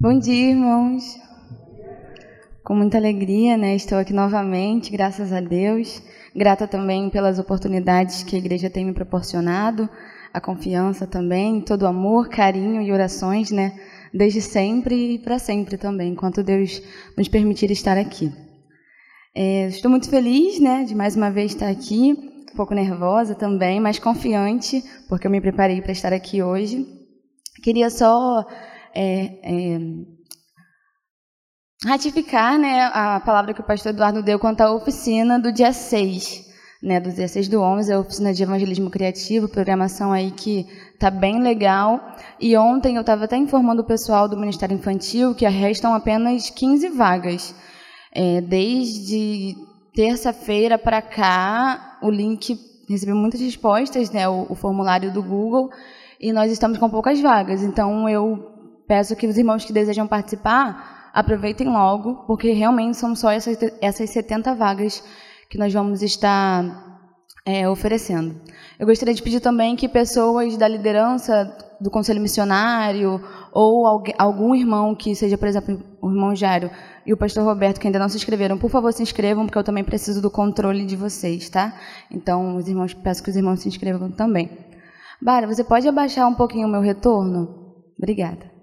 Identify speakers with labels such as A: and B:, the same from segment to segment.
A: Bom dia, irmãos. Com muita alegria, né? Estou aqui novamente, graças a Deus. Grata também pelas oportunidades que a igreja tem me proporcionado, a confiança também, todo o amor, carinho e orações, né? Desde sempre e para sempre também, enquanto Deus nos permitir estar aqui. É, estou muito feliz, né, de mais uma vez estar aqui, um pouco nervosa também, mas confiante, porque eu me preparei para estar aqui hoje. Queria só é, é, ratificar né, a palavra que o pastor Eduardo deu quanto à oficina do dia 6, né, do dia 6 do 11, a oficina de evangelismo criativo, programação aí que tá bem legal. E ontem eu estava até informando o pessoal do Ministério Infantil que restam apenas 15 vagas. É, desde terça-feira para cá, o link recebeu muitas respostas, né, o, o formulário do Google, e nós estamos com poucas vagas. Então eu Peço que os irmãos que desejam participar aproveitem logo, porque realmente são só essas, essas 70 vagas que nós vamos estar é, oferecendo. Eu gostaria de pedir também que pessoas da liderança do conselho missionário ou algum irmão que seja, por exemplo, o irmão Jário e o pastor Roberto, que ainda não se inscreveram, por favor, se inscrevam, porque eu também preciso do controle de vocês, tá? Então, os irmãos, peço que os irmãos se inscrevam também. Bara, você pode abaixar um pouquinho o meu retorno? Obrigada.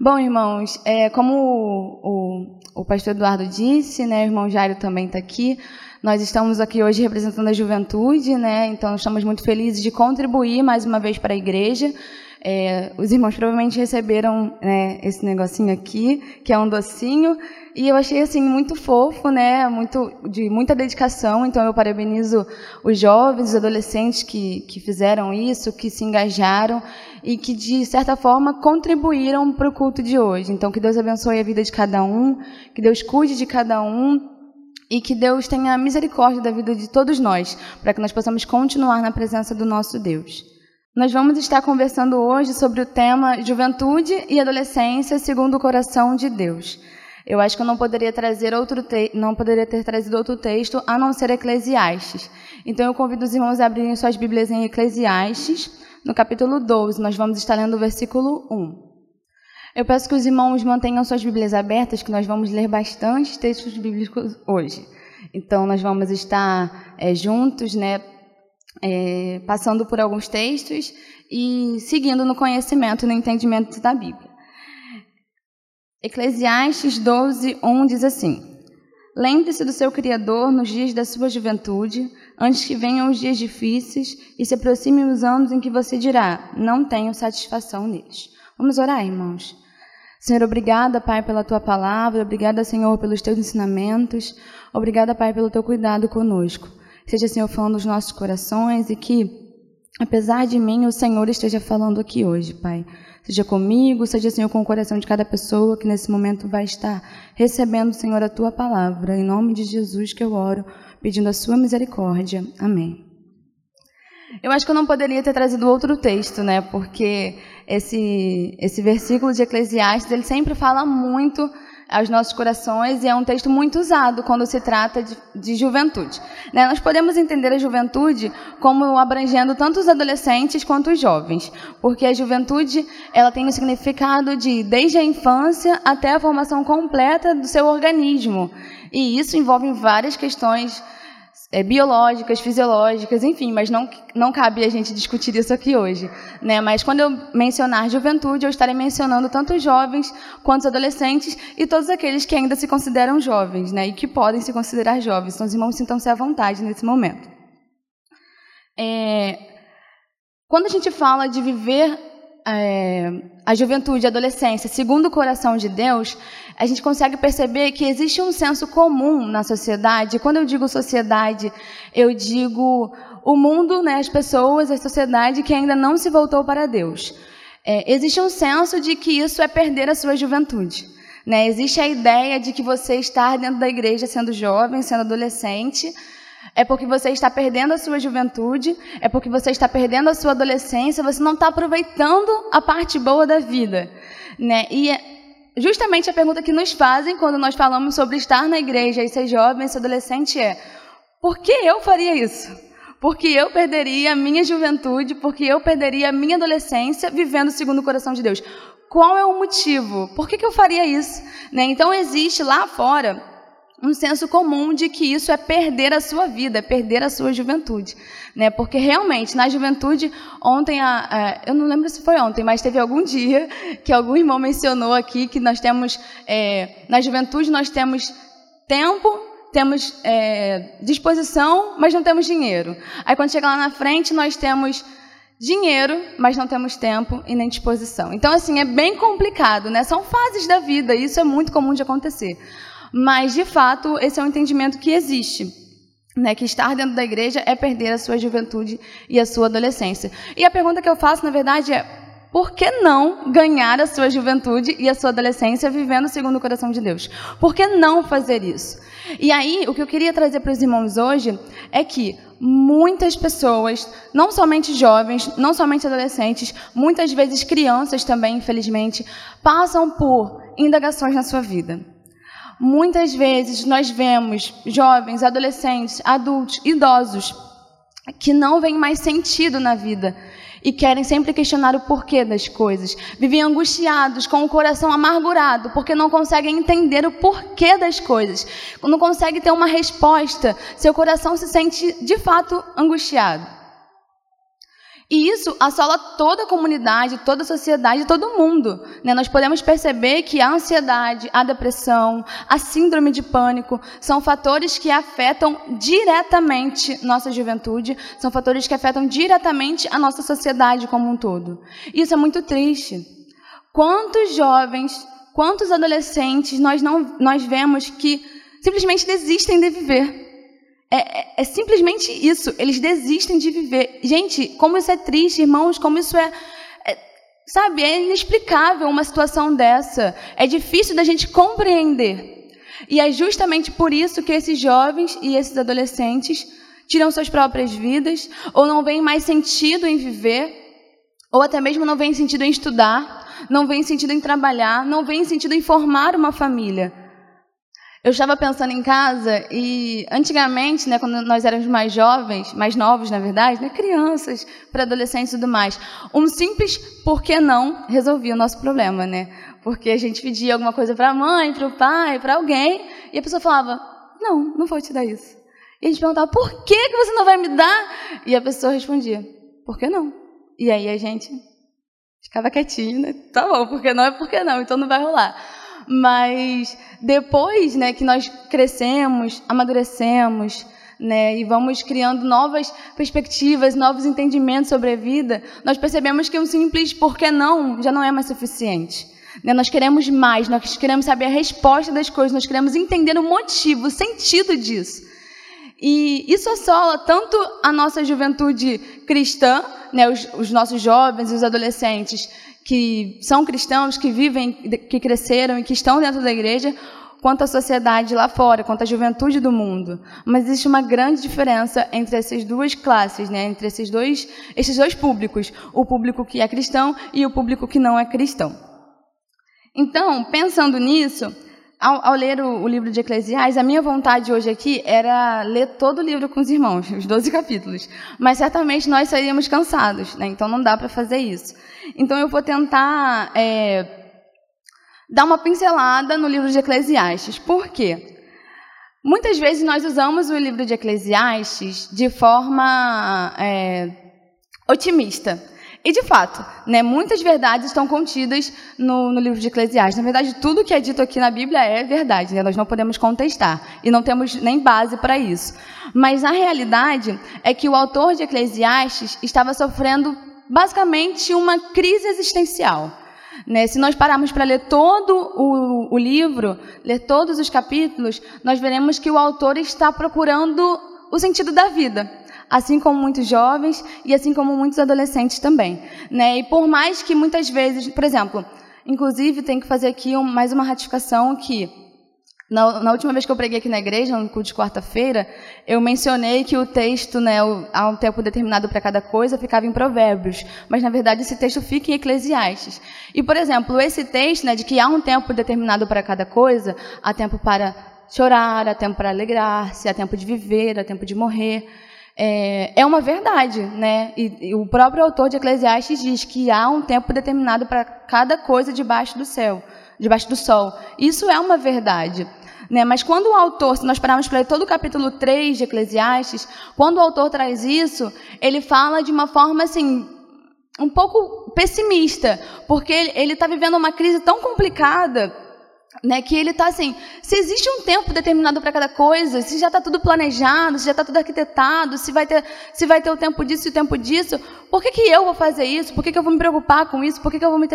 A: Bom, irmãos, é, como o, o, o, pastor Eduardo disse, né, o irmão Jairo também está aqui, nós estamos aqui hoje representando a juventude, né, então estamos muito felizes de contribuir mais uma vez para a igreja. É, os irmãos provavelmente receberam né, esse negocinho aqui, que é um docinho, e eu achei assim muito fofo, né? Muito de muita dedicação. Então eu parabenizo os jovens, os adolescentes que, que fizeram isso, que se engajaram e que de certa forma contribuíram para o culto de hoje. Então que Deus abençoe a vida de cada um, que Deus cuide de cada um e que Deus tenha misericórdia da vida de todos nós, para que nós possamos continuar na presença do nosso Deus. Nós vamos estar conversando hoje sobre o tema Juventude e Adolescência segundo o coração de Deus. Eu acho que eu não poderia trazer outro não poderia ter trazido outro texto a não ser Eclesiastes. Então eu convido os irmãos a abrirem suas Bíblias em Eclesiastes, no capítulo 12. Nós vamos estar lendo o versículo 1. Eu peço que os irmãos mantenham suas Bíblias abertas, que nós vamos ler bastante textos bíblicos hoje. Então nós vamos estar é, juntos, né, é, passando por alguns textos e seguindo no conhecimento e no entendimento da Bíblia. Eclesiastes 12, 1 diz assim: Lembre-se do seu Criador nos dias da sua juventude, antes que venham os dias difíceis e se aproximem os anos em que você dirá: Não tenho satisfação neles. Vamos orar, irmãos. Senhor, obrigada, Pai, pela tua palavra, obrigada, Senhor, pelos teus ensinamentos, obrigada, Pai, pelo teu cuidado conosco. Seja, Senhor, falando nos nossos corações e que, apesar de mim, o Senhor esteja falando aqui hoje, Pai. Seja comigo, seja, Senhor, com o coração de cada pessoa que nesse momento vai estar recebendo, Senhor, a tua palavra. Em nome de Jesus que eu oro, pedindo a sua misericórdia. Amém. Eu acho que eu não poderia ter trazido outro texto, né? Porque esse, esse versículo de Eclesiastes, ele sempre fala muito aos nossos corações e é um texto muito usado quando se trata de, de juventude. Né? Nós podemos entender a juventude como abrangendo tanto os adolescentes quanto os jovens, porque a juventude ela tem o significado de desde a infância até a formação completa do seu organismo e isso envolve várias questões é, biológicas, fisiológicas, enfim, mas não, não cabe a gente discutir isso aqui hoje. Né? Mas quando eu mencionar juventude, eu estarei mencionando tanto os jovens quanto os adolescentes e todos aqueles que ainda se consideram jovens né? e que podem se considerar jovens. Então, os irmãos sintam-se à vontade nesse momento. É, quando a gente fala de viver é, a juventude, a adolescência, segundo o coração de Deus, a gente consegue perceber que existe um senso comum na sociedade. Quando eu digo sociedade, eu digo o mundo, né, as pessoas, a sociedade que ainda não se voltou para Deus. É, existe um senso de que isso é perder a sua juventude. Né? Existe a ideia de que você estar dentro da igreja sendo jovem, sendo adolescente, é porque você está perdendo a sua juventude, é porque você está perdendo a sua adolescência, você não está aproveitando a parte boa da vida. Né? E é justamente a pergunta que nos fazem quando nós falamos sobre estar na igreja e ser jovem, ser adolescente é: por que eu faria isso? Porque eu perderia a minha juventude, porque eu perderia a minha adolescência vivendo segundo o coração de Deus. qual é o motivo? Por que, que eu faria isso? Né? Então existe lá fora um senso comum de que isso é perder a sua vida, é perder a sua juventude, né? Porque realmente na juventude ontem, a, a, eu não lembro se foi ontem, mas teve algum dia que algum irmão mencionou aqui que nós temos é, na juventude nós temos tempo, temos é, disposição, mas não temos dinheiro. Aí quando chega lá na frente nós temos dinheiro, mas não temos tempo e nem disposição. Então, assim, é bem complicado, né? São fases da vida, e isso é muito comum de acontecer. Mas, de fato, esse é um entendimento que existe. Né, que estar dentro da igreja é perder a sua juventude e a sua adolescência. E a pergunta que eu faço, na verdade, é: por que não ganhar a sua juventude e a sua adolescência vivendo segundo o coração de Deus? Por que não fazer isso? E aí, o que eu queria trazer para os irmãos hoje é que muitas pessoas, não somente jovens, não somente adolescentes, muitas vezes crianças também, infelizmente, passam por indagações na sua vida. Muitas vezes nós vemos jovens, adolescentes, adultos, idosos que não veem mais sentido na vida e querem sempre questionar o porquê das coisas. Vivem angustiados, com o coração amargurado, porque não conseguem entender o porquê das coisas. Não conseguem ter uma resposta, seu coração se sente de fato angustiado. E isso assola toda a comunidade, toda a sociedade, todo mundo. Né? Nós podemos perceber que a ansiedade, a depressão, a síndrome de pânico são fatores que afetam diretamente nossa juventude, são fatores que afetam diretamente a nossa sociedade como um todo. E isso é muito triste. Quantos jovens, quantos adolescentes nós, não, nós vemos que simplesmente desistem de viver? É, é, é, simplesmente isso. Eles desistem de viver. Gente, como isso é triste, irmãos, como isso é, é. Sabe, é inexplicável uma situação dessa. É difícil da gente compreender. E é justamente por isso que esses jovens e esses adolescentes tiram suas próprias vidas, ou não veem mais sentido em viver, ou até mesmo não veem sentido em estudar, não veem sentido em trabalhar, não veem sentido em formar uma família. Eu estava pensando em casa e antigamente, né, quando nós éramos mais jovens, mais novos, na verdade, né, crianças, para adolescentes e tudo mais, um simples por que não resolvia o nosso problema, né? Porque a gente pedia alguma coisa para a mãe, para o pai, para alguém, e a pessoa falava: "Não, não vou te dar isso". E a gente perguntava: "Por que que você não vai me dar?" E a pessoa respondia: "Por que não?". E aí a gente ficava quietinho, né? Tá bom, porque não é porque não, então não vai rolar. Mas depois né, que nós crescemos, amadurecemos, né, e vamos criando novas perspectivas, novos entendimentos sobre a vida, nós percebemos que um simples por que não já não é mais suficiente. Né? Nós queremos mais, nós queremos saber a resposta das coisas, nós queremos entender o motivo, o sentido disso. E isso assola tanto a nossa juventude cristã, né, os, os nossos jovens e os adolescentes, que são cristãos, que vivem, que cresceram e que estão dentro da igreja, quanto a sociedade lá fora, quanto a juventude do mundo. Mas existe uma grande diferença entre essas duas classes, né? entre esses dois, esses dois públicos, o público que é cristão e o público que não é cristão. Então, pensando nisso, ao, ao ler o, o, livro de Eclesiastes, a minha vontade hoje aqui era ler todo o livro com os irmãos, os 12 capítulos. Mas certamente nós sairíamos cansados, né? então não dá para fazer isso. Então eu vou tentar é, dar uma pincelada no livro de Eclesiastes. Por quê? Muitas vezes nós usamos o livro de Eclesiastes de forma é, otimista. E de fato, né, muitas verdades estão contidas no, no, livro de Eclesiastes. Na verdade, tudo que é dito aqui na Bíblia é verdade, né? nós não podemos contestar e não temos nem base para isso. Mas a realidade é que o autor de Eclesiastes estava sofrendo basicamente uma crise existencial. Né? Se nós pararmos para ler todo o, o livro, ler todos os capítulos, nós veremos que o autor está procurando o sentido da vida assim como muitos jovens e assim como muitos adolescentes também. Né? E por mais que muitas vezes, por exemplo, inclusive tem que fazer aqui um, mais uma ratificação que na, na, última vez que eu preguei aqui na igreja, no culto de quarta-feira, eu mencionei que o texto, né, o, há um tempo determinado para cada coisa, ficava em Provérbios, mas na verdade esse texto fica em Eclesiastes. E, por exemplo, esse texto, né, de que há um tempo determinado para cada coisa, há tempo para chorar, há tempo para alegrar-se, há tempo de viver, há tempo de morrer. É, é uma verdade, né? E, e, o próprio autor de Eclesiastes diz que há um tempo determinado para cada coisa debaixo do céu, debaixo do sol. Isso é uma verdade. Né? Mas quando o autor, se nós pararmos para ler todo o capítulo 3 de Eclesiastes, quando o autor traz isso, ele fala de uma forma assim, um pouco pessimista, porque ele está vivendo uma crise tão complicada né, que ele está assim, se existe um tempo determinado para cada coisa, se já está tudo planejado, se já está tudo arquitetado, se vai ter, se vai ter o tempo disso e o tempo disso, por que, que eu vou fazer isso? Por que, que eu vou me preocupar com isso? Por que, que eu vou me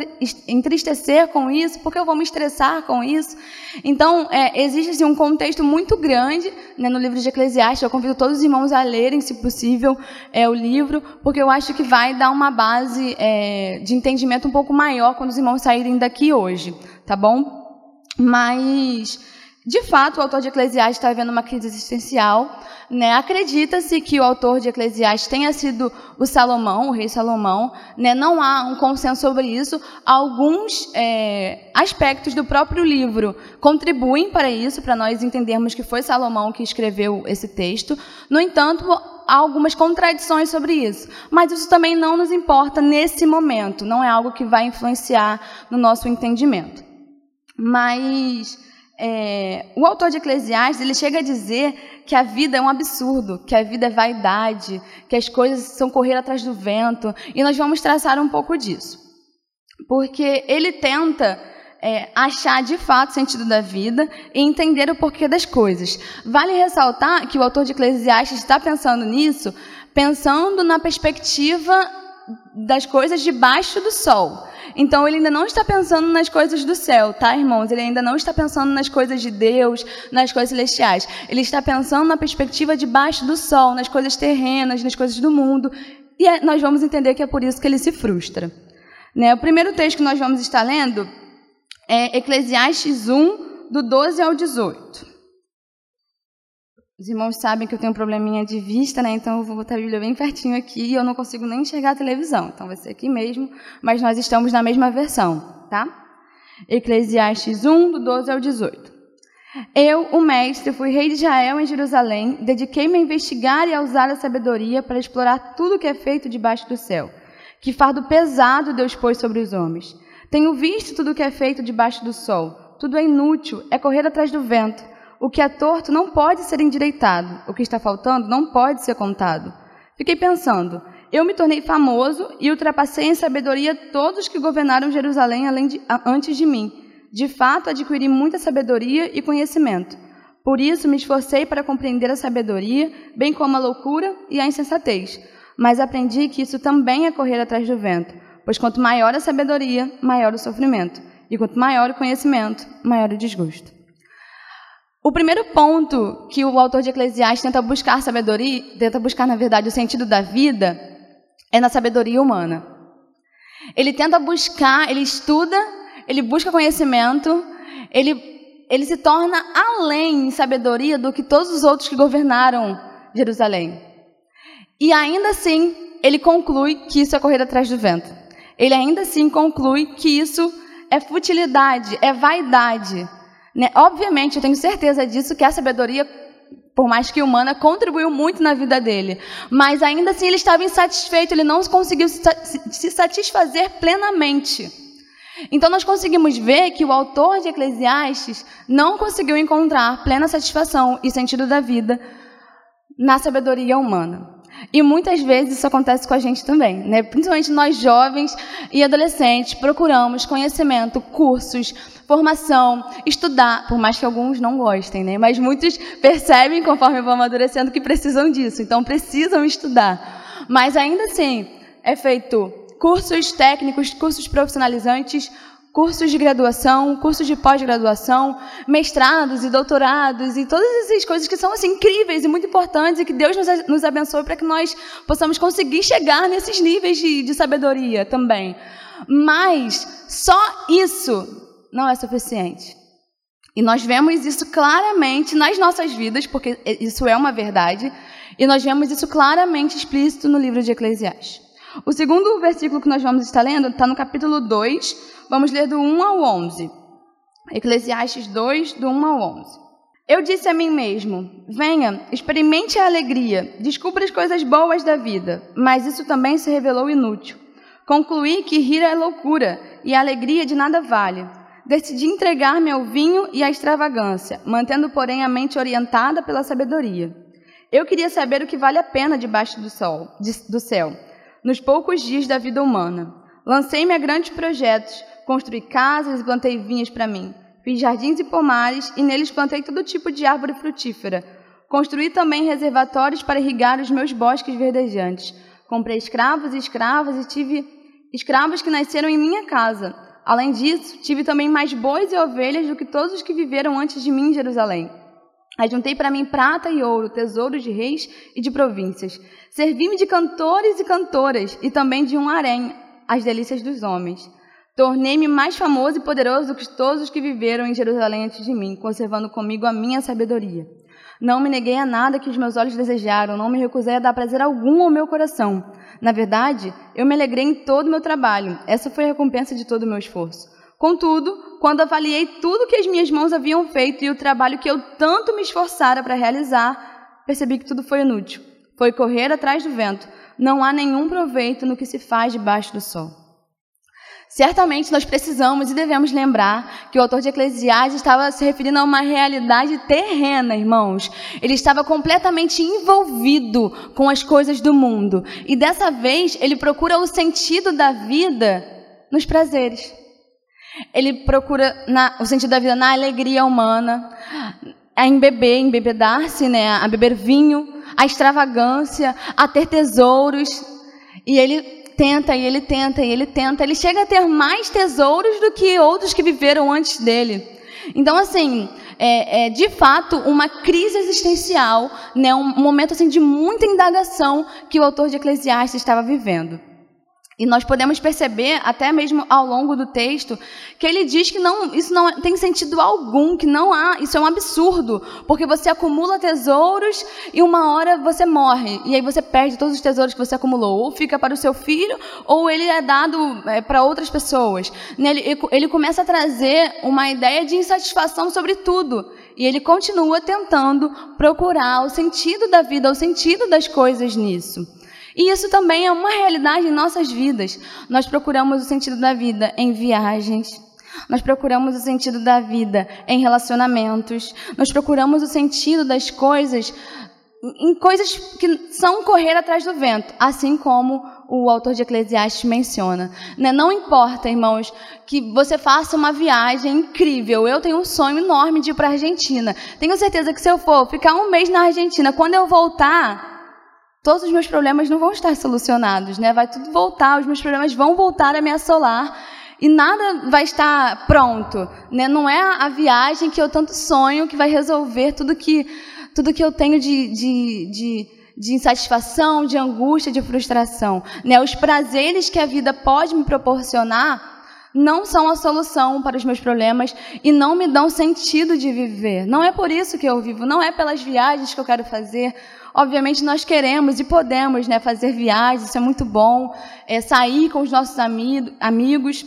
A: entristecer com isso? Por que eu vou me estressar com isso? Então, é, existe assim, um contexto muito grande né, no livro de Eclesiastes. Eu convido todos os irmãos a lerem, se possível, é, o livro, porque eu acho que vai dar uma base é, de entendimento um pouco maior quando os irmãos saírem daqui hoje, tá bom? Mas, de fato, o autor de Eclesiastes está vivendo uma crise existencial. Né? Acredita-se que o autor de Eclesiastes tenha sido o Salomão, o rei Salomão. Né? Não há um consenso sobre isso. Alguns é, aspectos do próprio livro contribuem para isso, para nós entendermos que foi Salomão que escreveu esse texto. No entanto, há algumas contradições sobre isso. Mas isso também não nos importa nesse momento. Não é algo que vai influenciar no nosso entendimento. Mas é, o autor de Eclesiastes ele chega a dizer que a vida é um absurdo, que a vida é vaidade, que as coisas são correr atrás do vento, e nós vamos traçar um pouco disso. Porque ele tenta é, achar de fato o sentido da vida e entender o porquê das coisas. Vale ressaltar que o autor de Eclesiastes está pensando nisso, pensando na perspectiva das coisas debaixo do sol. Então ele ainda não está pensando nas coisas do céu, tá, irmãos? Ele ainda não está pensando nas coisas de Deus, nas coisas celestiais. Ele está pensando na perspectiva debaixo do sol, nas coisas terrenas, nas coisas do mundo. E é, nós vamos entender que é por isso que ele se frustra. Né? O primeiro texto que nós vamos estar lendo é Eclesiastes 1, do 12 ao 18. Os irmãos sabem que eu tenho um probleminha de vista, né? Então eu vou botar a Bíblia bem pertinho aqui e eu não consigo nem enxergar a televisão. Então vai ser aqui mesmo, mas nós estamos na mesma versão, tá? Eclesiastes 1, do 12 ao 18. Eu, o mestre, fui rei de Israel em Jerusalém, dediquei-me a investigar e a usar a sabedoria para explorar tudo o que é feito debaixo do céu. Que fardo pesado Deus pôs sobre os homens. Tenho visto tudo o que é feito debaixo do sol. Tudo é inútil, é correr atrás do vento. O que é torto não pode ser endireitado, o que está faltando não pode ser contado. Fiquei pensando, eu me tornei famoso e ultrapassei em sabedoria todos que governaram Jerusalém de, antes de mim. De fato, adquiri muita sabedoria e conhecimento. Por isso, me esforcei para compreender a sabedoria, bem como a loucura e a insensatez. Mas aprendi que isso também é correr atrás do vento, pois quanto maior a sabedoria, maior o sofrimento, e quanto maior o conhecimento, maior o desgosto. O primeiro ponto que o autor de Eclesiastes tenta buscar sabedoria, tenta buscar, na verdade, o sentido da vida, é na sabedoria humana. Ele tenta buscar, ele estuda, ele busca conhecimento, ele, ele se torna além em sabedoria do que todos os outros que governaram Jerusalém. E ainda assim, ele conclui que isso é correr atrás do vento. Ele ainda assim conclui que isso é futilidade, é vaidade né? Obviamente, eu tenho certeza disso, que a sabedoria, por mais que humana, contribuiu muito na vida dele. Mas ainda assim ele estava insatisfeito, ele não conseguiu se satisfazer plenamente. Então nós conseguimos ver que o autor de Eclesiastes não conseguiu encontrar plena satisfação e sentido da vida na sabedoria humana. E muitas vezes isso acontece com a gente também, né? Principalmente nós jovens e adolescentes procuramos conhecimento, cursos, formação, estudar, por mais que alguns não gostem, né? Mas muitos percebem conforme vão amadurecendo que precisam disso, então precisam estudar. Mas ainda assim, é feito cursos técnicos, cursos profissionalizantes, cursos de graduação, cursos de pós-graduação, mestrados e doutorados e todas essas coisas que são assim incríveis e muito importantes e que Deus nos, abençoe para que nós possamos conseguir chegar nesses níveis de, de sabedoria também. Mas só isso não é suficiente. E nós vemos isso claramente nas nossas vidas, porque isso é uma verdade, e nós vemos isso claramente explícito no livro de Eclesiastes. O segundo versículo que nós vamos estar lendo está no capítulo 2, vamos ler do 1 ao 11. Eclesiastes 2, do 1 ao 11. Eu disse a mim mesmo: venha, experimente a alegria, descubra as coisas boas da vida, mas isso também se revelou inútil. Concluí que rir é loucura e a alegria de nada vale. Decidi entregar-me ao vinho e à extravagância, mantendo, porém, a mente orientada pela sabedoria. Eu queria saber o que vale a pena debaixo do, sol, do céu, nos poucos dias da vida humana. Lancei-me a grandes projetos, construí casas e plantei vinhas para mim. Fiz jardins e pomares e neles plantei todo tipo de árvore frutífera. Construí também reservatórios para irrigar os meus bosques verdejantes. Comprei escravos e escravas e tive escravos que nasceram em minha casa. Além disso, tive também mais bois e ovelhas do que todos os que viveram antes de mim em Jerusalém. Ajuntei para mim prata e ouro, tesouros de reis e de províncias. Servi-me de cantores e cantoras e também de um harém, as delícias dos homens. Tornei-me mais famoso e poderoso do que todos os que viveram em Jerusalém antes de mim, conservando comigo a minha sabedoria. Não me neguei a nada que os meus olhos desejaram, não me recusei a dar prazer algum ao meu coração. Na verdade, eu me alegrei em todo o meu trabalho. Essa foi a recompensa de todo o meu esforço. Contudo, quando avaliei tudo que as minhas mãos haviam feito e o trabalho que eu tanto me esforçara para realizar, percebi que tudo foi inútil. Foi correr atrás do vento. Não há nenhum proveito no que se faz debaixo do sol. Certamente nós precisamos e devemos lembrar que o autor de Eclesiastes estava se referindo a uma realidade terrena, irmãos. Ele estava completamente envolvido com as coisas do mundo. E dessa vez ele procura o sentido da vida nos prazeres. Ele procura na, o sentido da vida na alegria humana, em beber, em bebedar-se, né, a beber vinho, a extravagância, a ter tesouros. E ele tenta e ele tenta e ele tenta. Ele chega a ter mais tesouros do que outros que viveram antes dele. Então, assim, é, é, de fato uma crise existencial, né, um momento assim de muita indagação que o autor de Eclesiastes estava vivendo. E nós podemos perceber, até mesmo ao longo do texto, que ele diz que não, isso não tem sentido algum, que não há, isso é um absurdo, porque você acumula tesouros e uma hora você morre, e aí você perde todos os tesouros que você acumulou, ou fica para o seu filho, ou ele é dado é, para outras pessoas. Ele, ele começa a trazer uma ideia de insatisfação sobre tudo, e ele continua tentando procurar o sentido da vida, o sentido das coisas nisso. E isso também é uma realidade em nossas vidas. Nós procuramos o sentido da vida em viagens, nós procuramos o sentido da vida em relacionamentos, nós procuramos o sentido das coisas em coisas que são correr atrás do vento, assim como o autor de Eclesiastes menciona. Né? Não importa, irmãos, que você faça uma viagem incrível. Eu tenho um sonho enorme de ir para a Argentina. Tenho certeza que se eu for ficar um mês na Argentina, quando eu voltar, todos os meus problemas não vão estar solucionados, né? Vai tudo voltar, os meus problemas vão voltar a me assolar e nada vai estar pronto, né? Não é a viagem que eu tanto sonho que vai resolver tudo que tudo que eu tenho de, de, de, de insatisfação, de angústia, de frustração, né? Os prazeres que a vida pode me proporcionar não são a solução para os meus problemas e não me dão sentido de viver. Não é por isso que eu vivo, não é pelas viagens que eu quero fazer. Obviamente nós queremos e podemos né, fazer viagens, isso é muito bom, é, sair com os nossos amigos,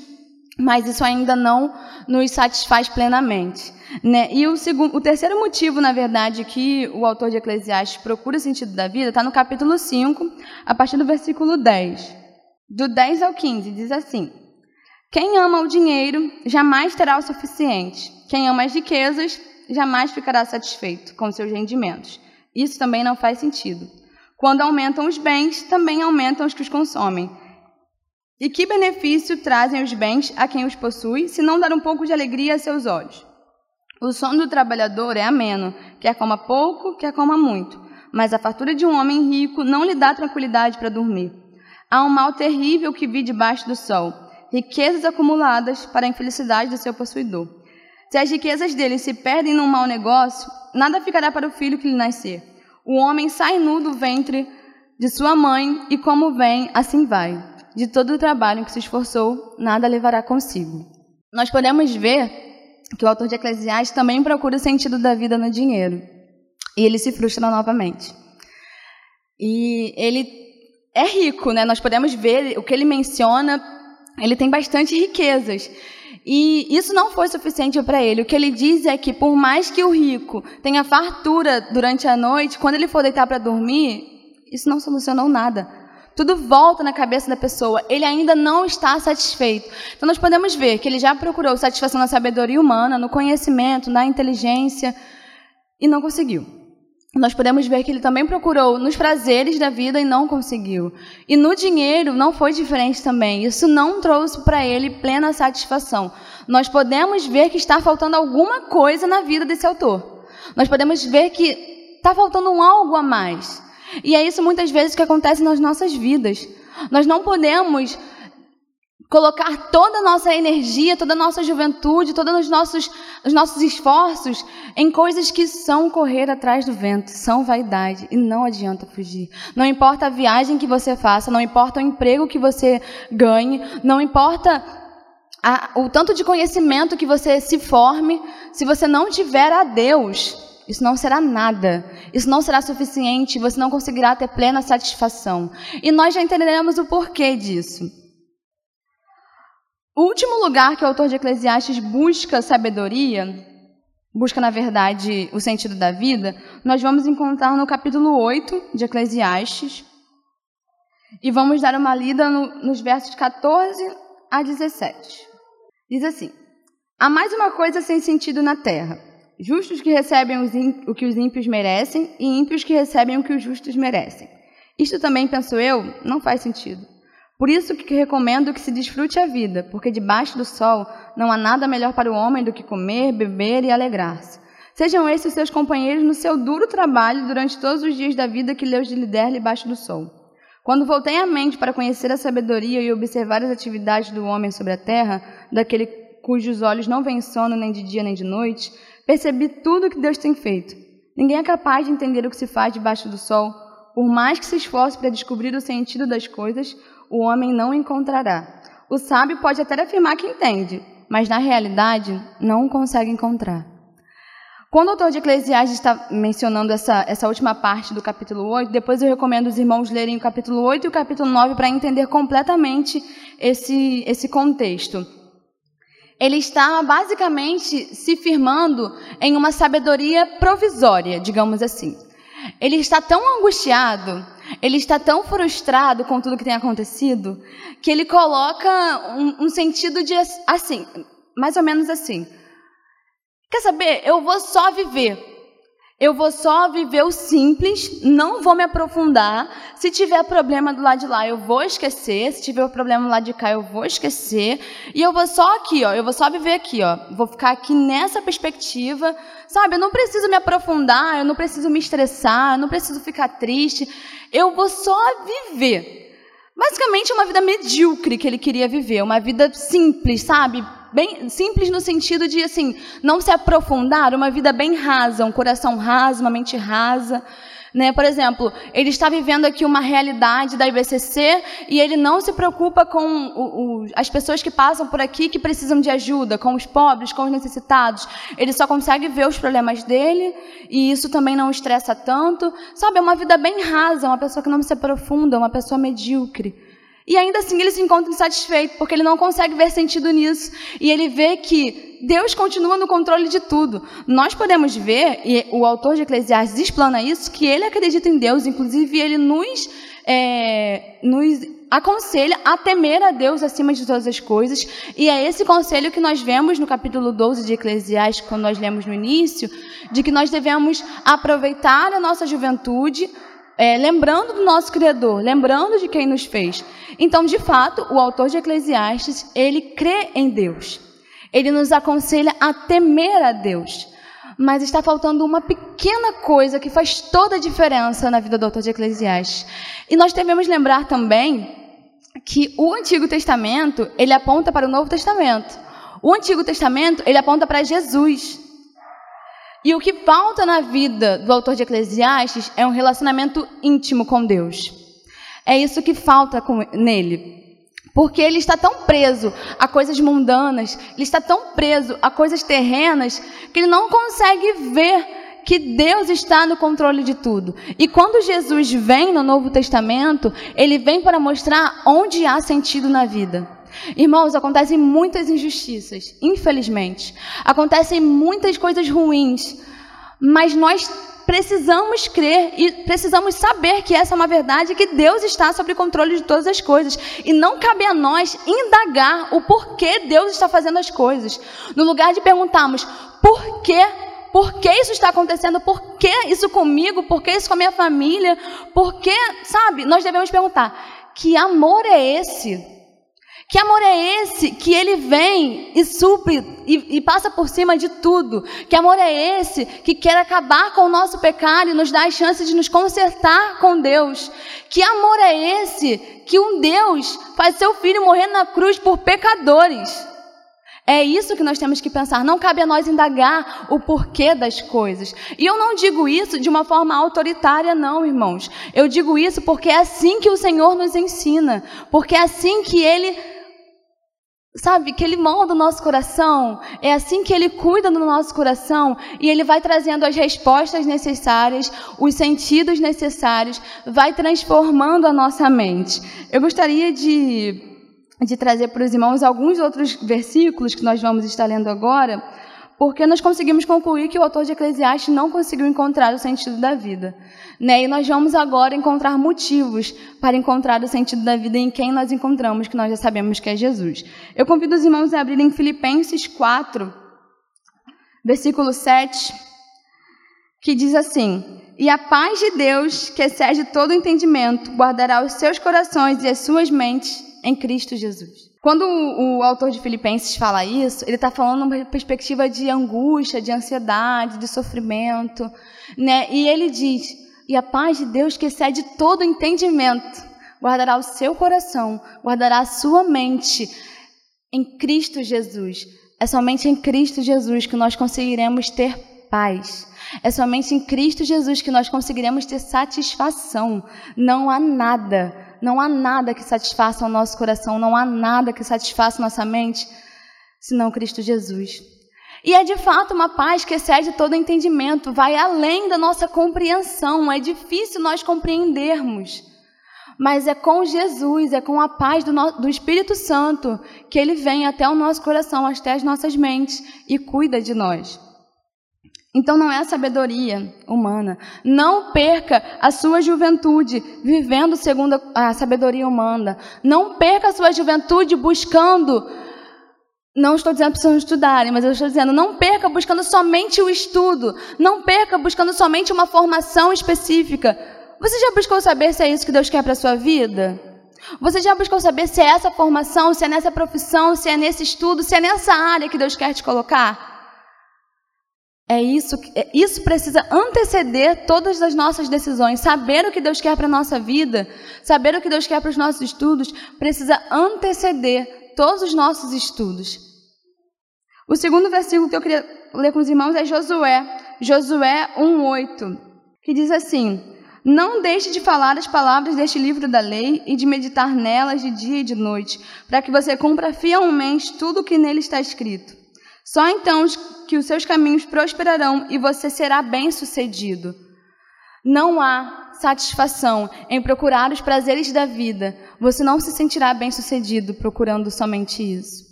A: mas isso ainda não nos satisfaz plenamente. Né? E o, segundo, o terceiro motivo, na verdade, que o autor de Eclesiastes procura o sentido da vida está no capítulo 5, a partir do versículo 10. Do 10 ao 15, diz assim: quem ama o dinheiro jamais terá o suficiente. Quem ama as riquezas jamais ficará satisfeito com seus rendimentos. Isso também não faz sentido. Quando aumentam os bens, também aumentam os que os consomem. E que benefício trazem os bens a quem os possui, se não dar um pouco de alegria a seus olhos? O sono do trabalhador é ameno, quer coma pouco, quer coma muito. Mas a fartura de um homem rico não lhe dá tranquilidade para dormir. Há um mal terrível que vi debaixo do sol riquezas acumuladas para a infelicidade do seu possuidor. Se as riquezas dele se perdem num mau negócio, nada ficará para o filho que lhe nascer. O homem sai nu do ventre de sua mãe, e como vem, assim vai. De todo o trabalho que se esforçou, nada levará consigo. Nós podemos ver que o autor de Eclesiastes também procura o sentido da vida no dinheiro. E ele se frustra novamente. E ele é rico, né? Nós podemos ver o que ele menciona ele tem bastante riquezas. E isso não foi suficiente para ele. O que ele diz é que, por mais que o rico tenha fartura durante a noite, quando ele for deitar para dormir, isso não solucionou nada. Tudo volta na cabeça da pessoa. Ele ainda não está satisfeito. Então, nós podemos ver que ele já procurou satisfação na sabedoria humana, no conhecimento, na inteligência, e não conseguiu nós podemos ver que ele também procurou nos prazeres da vida e não conseguiu. E no dinheiro não foi diferente também. Isso não trouxe para ele plena satisfação. Nós podemos ver que está faltando alguma coisa na vida desse autor. Nós podemos ver que está faltando um algo a mais. E é isso muitas vezes que acontece nas nossas vidas. Nós não podemos colocar toda a nossa energia, toda a nossa juventude, todos os nossos, os nossos esforços em coisas que são correr atrás do vento, são vaidade e não adianta fugir. Não importa a viagem que você faça, não importa o emprego que você ganhe, não importa a, o tanto de conhecimento que você se forme, se você não tiver a Deus, isso não será nada. Isso não será suficiente, você não conseguirá ter plena satisfação. E nós já entenderemos o porquê disso. O último lugar que o autor de Eclesiastes busca sabedoria, busca, na verdade, o sentido da vida, nós vamos encontrar no capítulo 8 de Eclesiastes. E vamos dar uma lida no, nos versos 14 a 17. Diz assim: Há mais uma coisa sem sentido na terra: justos que recebem o que os ímpios merecem e ímpios que recebem o que os justos merecem. Isto também, penso eu, não faz sentido. Por isso que recomendo que se desfrute a vida, porque debaixo do sol não há nada melhor para o homem do que comer, beber e alegrar-se. Sejam esses seus companheiros no seu duro trabalho durante todos os dias da vida que Deus lhe der debaixo do sol. Quando voltei a mente para conhecer a sabedoria e observar as atividades do homem sobre a terra, daquele cujos olhos não veem sono nem de dia nem de noite, percebi tudo o que Deus tem feito. Ninguém é capaz de entender o que se faz debaixo do sol. Por mais que se esforce para descobrir o sentido das coisas, o homem não encontrará. O sábio pode até afirmar que entende, mas na realidade não consegue encontrar. Quando o autor de Eclesiastes está mencionando essa, essa última parte do capítulo 8, depois eu recomendo os irmãos lerem o capítulo 8 e o capítulo 9 para entender completamente esse, esse contexto. Ele está basicamente se firmando em uma sabedoria provisória, digamos assim. Ele está tão angustiado ele está tão frustrado com tudo que tem acontecido que ele coloca um, um sentido de assim, mais ou menos assim. Quer saber? Eu vou só viver. Eu vou só viver o simples, não vou me aprofundar. Se tiver problema do lado de lá, eu vou esquecer. Se tiver problema do lado de cá, eu vou esquecer. E eu vou só aqui, ó. Eu vou só viver aqui, ó. Vou ficar aqui nessa perspectiva, sabe? Eu não preciso me aprofundar, eu não preciso me estressar, eu não preciso ficar triste. Eu vou só viver. Basicamente, uma vida medíocre que ele queria viver, uma vida simples, sabe? Bem simples no sentido de assim, não se aprofundar, uma vida bem rasa, um coração raso, uma mente rasa. Né? Por exemplo, ele está vivendo aqui uma realidade da IBCC e ele não se preocupa com o, o, as pessoas que passam por aqui que precisam de ajuda, com os pobres, com os necessitados. Ele só consegue ver os problemas dele e isso também não estressa tanto. Sabe, é uma vida bem rasa, uma pessoa que não se aprofunda, uma pessoa medíocre. E ainda assim ele se encontra insatisfeito, porque ele não consegue ver sentido nisso. E ele vê que Deus continua no controle de tudo. Nós podemos ver, e o autor de Eclesiastes explana isso, que ele acredita em Deus, inclusive ele nos, é, nos aconselha a temer a Deus acima de todas as coisas. E é esse conselho que nós vemos no capítulo 12 de Eclesiastes, quando nós lemos no início, de que nós devemos aproveitar a nossa juventude é, lembrando do nosso Criador, lembrando de quem nos fez. Então, de fato, o autor de Eclesiastes, ele crê em Deus. Ele nos aconselha a temer a Deus. Mas está faltando uma pequena coisa que faz toda a diferença na vida do autor de Eclesiastes. E nós devemos lembrar também que o Antigo Testamento, ele aponta para o Novo Testamento. O Antigo Testamento, ele aponta para Jesus. E o que falta na vida do autor de Eclesiastes é um relacionamento íntimo com Deus. É isso que falta com, nele. Porque ele está tão preso a coisas mundanas, ele está tão preso a coisas terrenas, que ele não consegue ver que Deus está no controle de tudo. E quando Jesus vem no Novo Testamento, ele vem para mostrar onde há sentido na vida. Irmãos, acontecem muitas injustiças, infelizmente. Acontecem muitas coisas ruins, mas nós precisamos crer e precisamos saber que essa é uma verdade que Deus está sob controle de todas as coisas e não cabe a nós indagar o porquê Deus está fazendo as coisas. No lugar de perguntarmos por quê, por que isso está acontecendo, por que isso comigo, por que isso com a minha família, por que, sabe? Nós devemos perguntar: que amor é esse? Que amor é esse que ele vem e supre e, e, passa por cima de tudo? Que amor é esse que quer acabar com o nosso pecado e nos dá a chance de nos consertar com Deus? Que amor é esse que um Deus faz seu filho morrer na cruz por pecadores? É isso que nós temos que pensar. Não cabe a nós indagar o porquê das coisas. E eu não digo isso de uma forma autoritária, não, irmãos. Eu digo isso porque é assim que o Senhor nos ensina. Porque é assim que Ele Sabe, que Ele molda o nosso coração, é assim que Ele cuida do nosso coração e Ele vai trazendo as respostas necessárias, os sentidos necessários, vai transformando a nossa mente. Eu gostaria de, de trazer para os irmãos alguns outros versículos que nós vamos estar lendo agora, porque nós conseguimos concluir que o autor de Eclesiastes não conseguiu encontrar o sentido da vida. Né? E nós vamos agora encontrar motivos para encontrar o sentido da vida em quem nós encontramos, que nós já sabemos que é Jesus. Eu convido os irmãos a abrirem Filipenses 4, versículo 7, que diz assim: E a paz de Deus, que excede todo entendimento, guardará os seus corações e as suas mentes em Cristo Jesus. Quando o, autor de Filipenses fala isso, ele está falando uma perspectiva de angústia, de ansiedade, de sofrimento, né? E ele diz: e a paz de Deus que excede todo entendimento guardará o seu coração, guardará a sua mente em Cristo Jesus. É somente em Cristo Jesus que nós conseguiremos ter paz. É somente em Cristo Jesus que nós conseguiremos ter satisfação. Não há nada não há nada que satisfaça o nosso coração, não há nada que satisfaça nossa mente, senão Cristo Jesus. E é de fato uma paz que excede todo entendimento, vai além da nossa compreensão, é difícil nós compreendermos. Mas é com Jesus, é com a paz do, no, do Espírito Santo que ele vem até o nosso coração, até as nossas mentes e cuida de nós. Então não é sabedoria humana. Não perca a sua juventude vivendo segundo a sabedoria humana. Não perca a sua juventude buscando. Não estou dizendo para vocês estudarem, mas eu estou dizendo, não perca buscando somente o estudo. Não perca buscando somente uma formação específica. Você já buscou saber se é isso que Deus quer para a sua vida? Você já buscou saber se é essa formação, se é nessa profissão, se é nesse estudo, se é nessa área que Deus quer te colocar? É isso, é, isso precisa anteceder todas as nossas decisões. Saber o que Deus quer para a nossa vida, saber o que Deus quer para os nossos estudos, precisa anteceder todos os nossos estudos. O segundo versículo que eu queria ler com os irmãos é Josué, Josué 1,8, que diz assim: Não deixe de falar as palavras deste livro da lei e de meditar nelas de dia e de noite, para que você cumpra fielmente tudo o que nele está escrito. Só então que os seus caminhos prosperarão e você será bem-sucedido. Não há satisfação em procurar os prazeres da vida. Você não se sentirá bem-sucedido procurando somente isso.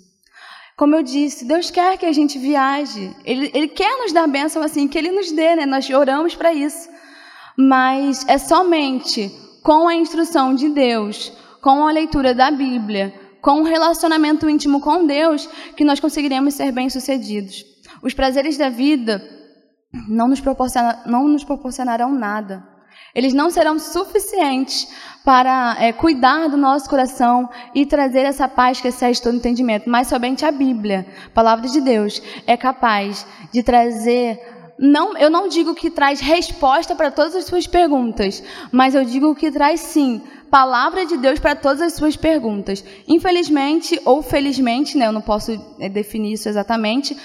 A: Como eu disse, Deus quer que a gente viaje. Ele, ele quer nos dar bênção assim, que Ele nos dê, né? Nós oramos para isso. Mas é somente com a instrução de Deus, com a leitura da Bíblia, com um relacionamento íntimo com Deus, que nós conseguiremos ser bem-sucedidos. Os prazeres da vida não nos, não nos proporcionarão nada. Eles não serão suficientes para é, cuidar do nosso coração e trazer essa paz que excede todo entendimento. Mas somente a Bíblia, a palavra de Deus, é capaz de trazer. Não, eu não digo que traz resposta para todas as suas perguntas, mas eu digo que traz sim palavra de Deus para todas as suas perguntas. Infelizmente ou felizmente, né, eu não posso é, definir isso exatamente,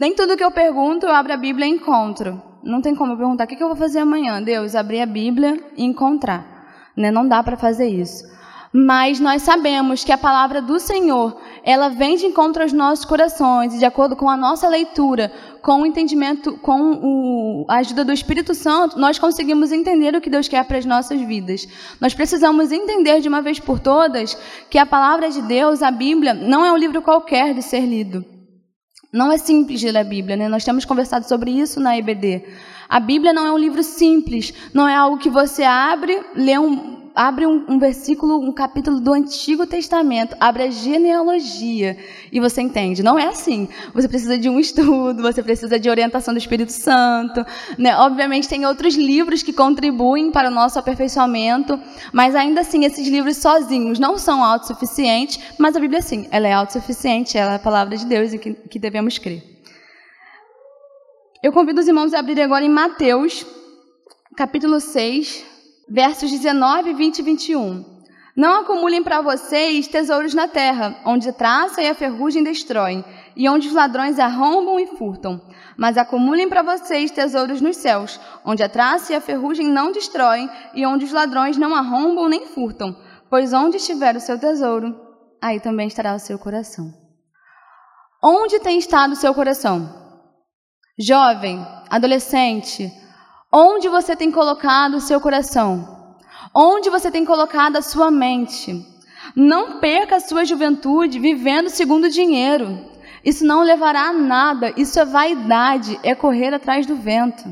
A: nem tudo que eu pergunto eu abro a Bíblia e encontro. Não tem como eu perguntar o que eu vou fazer amanhã. Deus, abrir a Bíblia e encontrar. Né? Não dá para fazer isso. Mas nós sabemos que a palavra do Senhor ela vem de encontro aos nossos corações, e de acordo com a nossa leitura, com o entendimento, com o, a ajuda do Espírito Santo, nós conseguimos entender o que Deus quer para as nossas vidas. Nós precisamos entender de uma vez por todas que a palavra de Deus, a Bíblia, não é um livro qualquer de ser lido. Não é simples ler a Bíblia, né? Nós temos conversado sobre isso na EBD. A Bíblia não é um livro simples, não é algo que você abre, lê um, abre um, um, versículo, um capítulo do Antigo Testamento, abre a genealogia e você entende. Não é assim. Você precisa de um estudo, você precisa de orientação do Espírito Santo. Né? Obviamente, tem outros livros que contribuem para o nosso aperfeiçoamento, mas ainda assim, esses livros sozinhos não são autossuficientes, mas a Bíblia, sim, ela é autossuficiente, ela é a palavra de Deus e que, que devemos crer. Eu convido os irmãos a abrirem agora em Mateus, capítulo 6, versos 19, 20 e 21. Não acumulem para vocês tesouros na terra, onde a traça e a ferrugem destroem, e onde os ladrões arrombam e furtam. Mas acumulem para vocês tesouros nos céus, onde a traça e a ferrugem não destroem, e onde os ladrões não arrombam nem furtam. Pois onde estiver o seu tesouro, aí também estará o seu coração. Onde tem estado o seu coração? Jovem, adolescente, Onde você tem colocado o seu coração? Onde você tem colocado a sua mente? Não perca a sua juventude vivendo segundo o dinheiro. Isso não levará a nada. Isso é vaidade, é correr atrás do vento.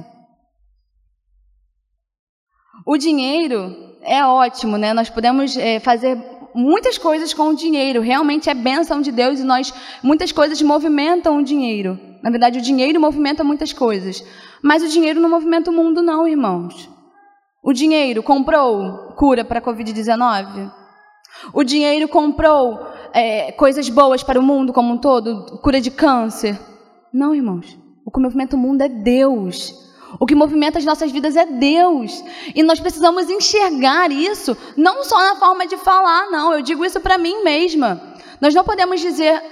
A: O dinheiro é ótimo, né? Nós podemos é, fazer muitas coisas com o dinheiro. Realmente é bênção de Deus e nós muitas coisas movimentam o dinheiro. Na verdade, o dinheiro movimenta muitas coisas. Mas o dinheiro não movimenta o mundo, não, irmãos. O dinheiro comprou cura para a Covid-19? O dinheiro comprou é, coisas boas para o mundo como um todo? Cura de câncer? Não, irmãos. O que movimenta o mundo é Deus. O que movimenta as nossas vidas é Deus. E nós precisamos enxergar isso, não só na forma de falar, não. Eu digo isso para mim mesma. Nós não podemos dizer,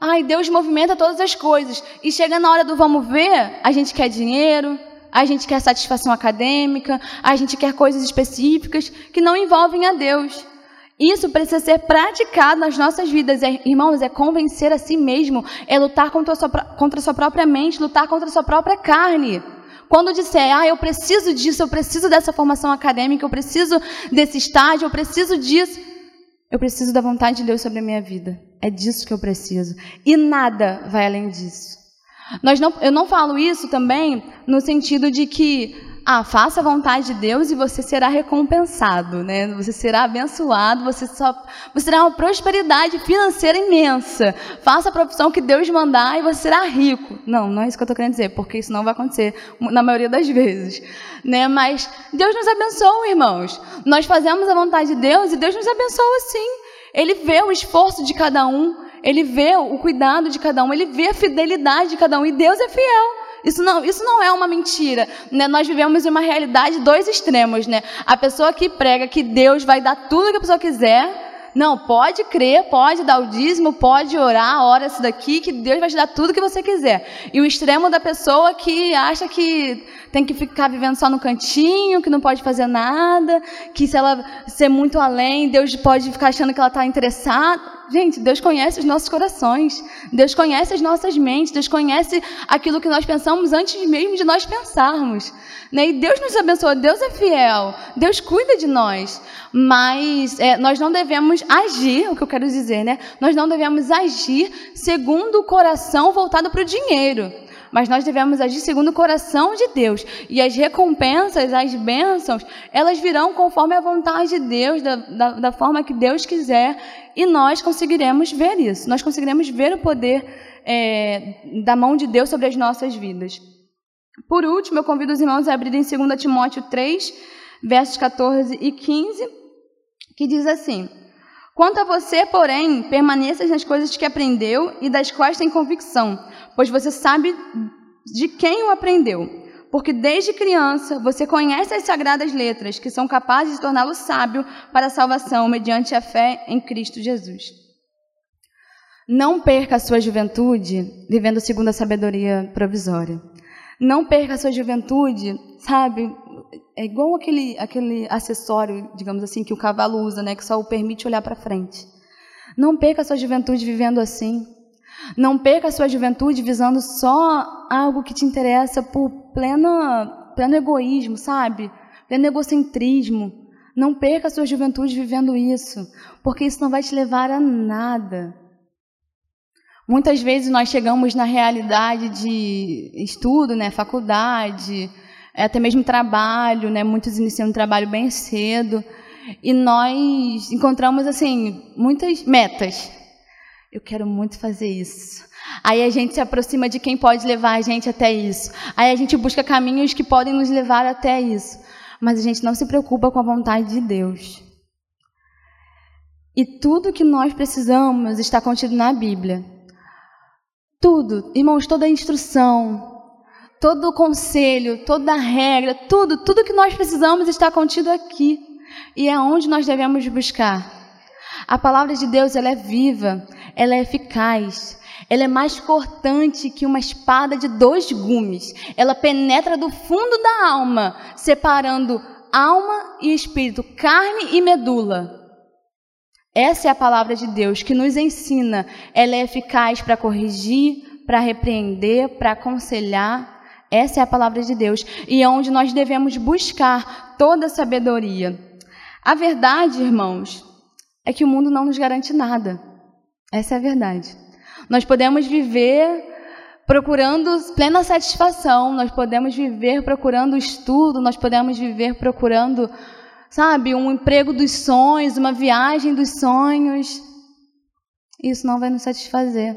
A: ai, Deus movimenta todas as coisas. E chega na hora do vamos ver, a gente quer dinheiro, a gente quer satisfação acadêmica, a gente quer coisas específicas que não envolvem a Deus. Isso precisa ser praticado nas nossas vidas, é, irmãos, é convencer a si mesmo, é lutar contra a, sua, contra a sua própria mente, lutar contra a sua própria carne. Quando disser, ah, eu preciso disso, eu preciso dessa formação acadêmica, eu preciso desse estágio, eu preciso disso, eu preciso da vontade de Deus sobre a minha vida. É disso que eu preciso. E nada vai além disso. Nós não, eu não falo isso também no sentido de que ah, faça a vontade de Deus e você será recompensado, né? Você será abençoado, você, só, você terá uma prosperidade financeira imensa. Faça a profissão que Deus mandar e você será rico. Não, não é isso que eu estou querendo dizer, porque isso não vai acontecer na maioria das vezes, né? Mas Deus nos abençoa, irmãos. Nós fazemos a vontade de Deus e Deus nos abençoa sim. Ele vê o esforço de cada um, ele vê o cuidado de cada um, ele vê a fidelidade de cada um e Deus é fiel. Isso não, isso não é uma mentira. Né? Nós vivemos em uma realidade dois extremos. Né? A pessoa que prega que Deus vai dar tudo que a pessoa quiser. Não, pode crer, pode dar o dízimo, pode orar, ora isso daqui, que Deus vai te dar tudo que você quiser. E o extremo da pessoa que acha que tem que ficar vivendo só no cantinho, que não pode fazer nada, que se ela ser muito além, Deus pode ficar achando que ela está interessada. Gente, Deus conhece os nossos corações, Deus conhece as nossas mentes, Deus conhece aquilo que nós pensamos antes mesmo de nós pensarmos. Né? E Deus nos abençoa, Deus é fiel, Deus cuida de nós. Mas é, nós não devemos agir, o que eu quero dizer, né? Nós não devemos agir segundo o coração voltado para o dinheiro mas nós devemos agir segundo o coração de Deus. E as recompensas, as bênçãos, elas virão conforme a vontade de Deus, da, da, da forma que Deus quiser, e nós conseguiremos ver isso. Nós conseguiremos ver o poder é, da mão de Deus sobre as nossas vidas. Por último, eu convido os irmãos a abrirem 2 Timóteo 3, versos 14 e 15, que diz assim. Quanto a você, porém, permaneça nas coisas que aprendeu e das quais tem convicção, pois você sabe de quem o aprendeu. Porque desde criança você conhece as sagradas letras, que são capazes de torná-lo sábio para a salvação mediante a fé em Cristo Jesus. Não perca a sua juventude vivendo segundo a sabedoria provisória. Não perca a sua juventude, sabe, é igual aquele, aquele acessório, digamos assim, que o cavalo usa, né, que só o permite olhar para frente. Não perca a sua juventude vivendo assim. Não perca a sua juventude visando só algo que te interessa por pleno, pleno egoísmo, sabe? Pleno egocentrismo. Não perca a sua juventude vivendo isso, porque isso não vai te levar a nada. Muitas vezes nós chegamos na realidade de estudo, né, faculdade, até mesmo trabalho, né, muitos iniciam um trabalho bem cedo, e nós encontramos assim muitas metas. Eu quero muito fazer isso. Aí a gente se aproxima de quem pode levar a gente até isso. Aí a gente busca caminhos que podem nos levar até isso. Mas a gente não se preocupa com a vontade de Deus. E tudo que nós precisamos está contido na Bíblia. Tudo, irmãos, toda a instrução, todo o conselho, toda a regra, tudo, tudo que nós precisamos está contido aqui. E é onde nós devemos buscar. A palavra de Deus, ela é viva, ela é eficaz, ela é mais cortante que uma espada de dois gumes. Ela penetra do fundo da alma, separando alma e espírito, carne e medula. Essa é a palavra de Deus que nos ensina. Ela é eficaz para corrigir, para repreender, para aconselhar. Essa é a palavra de Deus e é onde nós devemos buscar toda a sabedoria. A verdade, irmãos, é que o mundo não nos garante nada. Essa é a verdade. Nós podemos viver procurando plena satisfação, nós podemos viver procurando estudo, nós podemos viver procurando, sabe, um emprego dos sonhos, uma viagem dos sonhos. Isso não vai nos satisfazer.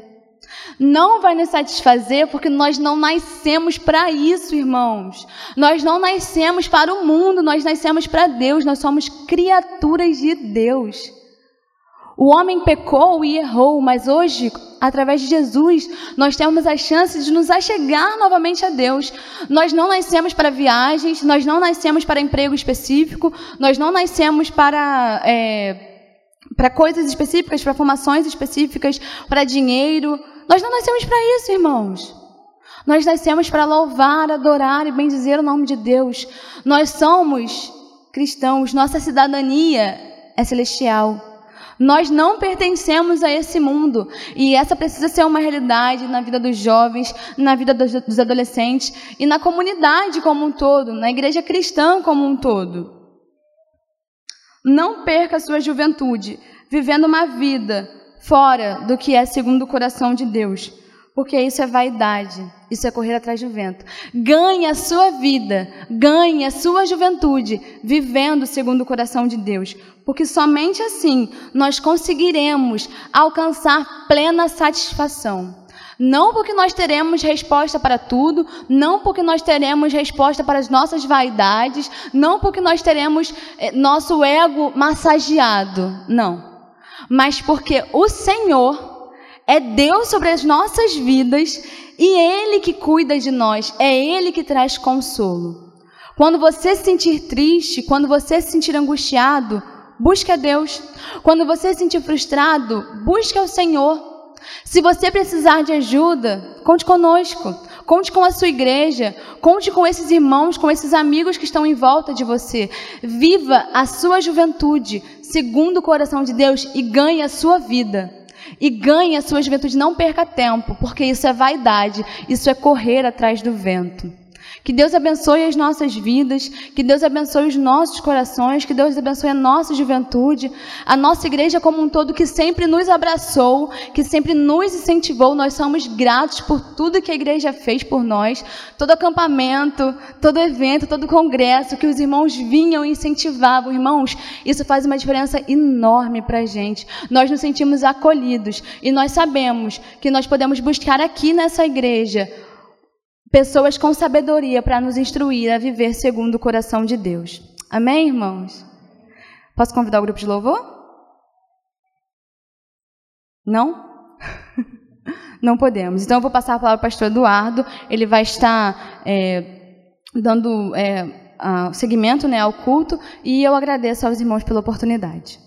A: Não vai nos satisfazer porque nós não nascemos para isso, irmãos. Nós não nascemos para o mundo, nós nascemos para Deus, nós somos criaturas de Deus. O homem pecou e errou, mas hoje, através de Jesus, nós temos a chance de nos achegar novamente a Deus. Nós não nascemos para viagens, nós não nascemos para emprego específico, nós não nascemos para. É, para coisas específicas, para formações específicas, para dinheiro. Nós não nascemos para isso, irmãos. Nós nascemos para louvar, adorar e bendizer o nome de Deus. Nós somos cristãos, nossa cidadania é celestial. Nós não pertencemos a esse mundo e essa precisa ser uma realidade na vida dos jovens, na vida dos adolescentes e na comunidade como um todo, na igreja cristã como um todo. Não perca sua juventude vivendo uma vida fora do que é segundo o coração de Deus, porque isso é vaidade, isso é correr atrás do vento. Ganhe a sua vida, ganhe a sua juventude vivendo segundo o coração de Deus, porque somente assim nós conseguiremos alcançar plena satisfação. Não porque nós teremos resposta para tudo, não porque nós teremos resposta para as nossas vaidades, não porque nós teremos eh, nosso ego massageado, não mas porque o Senhor é Deus sobre as nossas vidas e Ele que cuida de nós, é Ele que traz consolo. Quando você se sentir triste, quando você se sentir angustiado, busque a Deus. Quando você se sentir frustrado, busque ao Senhor. Se você precisar de ajuda, conte conosco. Conte com a sua igreja, conte com esses irmãos, com esses amigos que estão em volta de você. Viva a sua juventude segundo o coração de Deus e ganhe a sua vida. E ganhe a sua juventude, não perca tempo, porque isso é vaidade, isso é correr atrás do vento. Que Deus abençoe as nossas vidas, que Deus abençoe os nossos corações, que Deus abençoe a nossa juventude, a nossa igreja como um todo que sempre nos abraçou, que sempre nos incentivou. Nós somos gratos por tudo que a igreja fez por nós, todo acampamento, todo evento, todo congresso que os irmãos vinham e incentivavam. Irmãos, isso faz uma diferença enorme para a gente. Nós nos sentimos acolhidos e nós sabemos que nós podemos buscar aqui nessa igreja pessoas com sabedoria para nos instruir a viver segundo o coração de Deus. Amém, irmãos? Posso convidar o grupo de louvor? Não? Não podemos. Então eu vou passar a palavra para o pastor Eduardo. Ele vai estar é, dando é, segmento né, ao culto e eu agradeço aos irmãos pela oportunidade.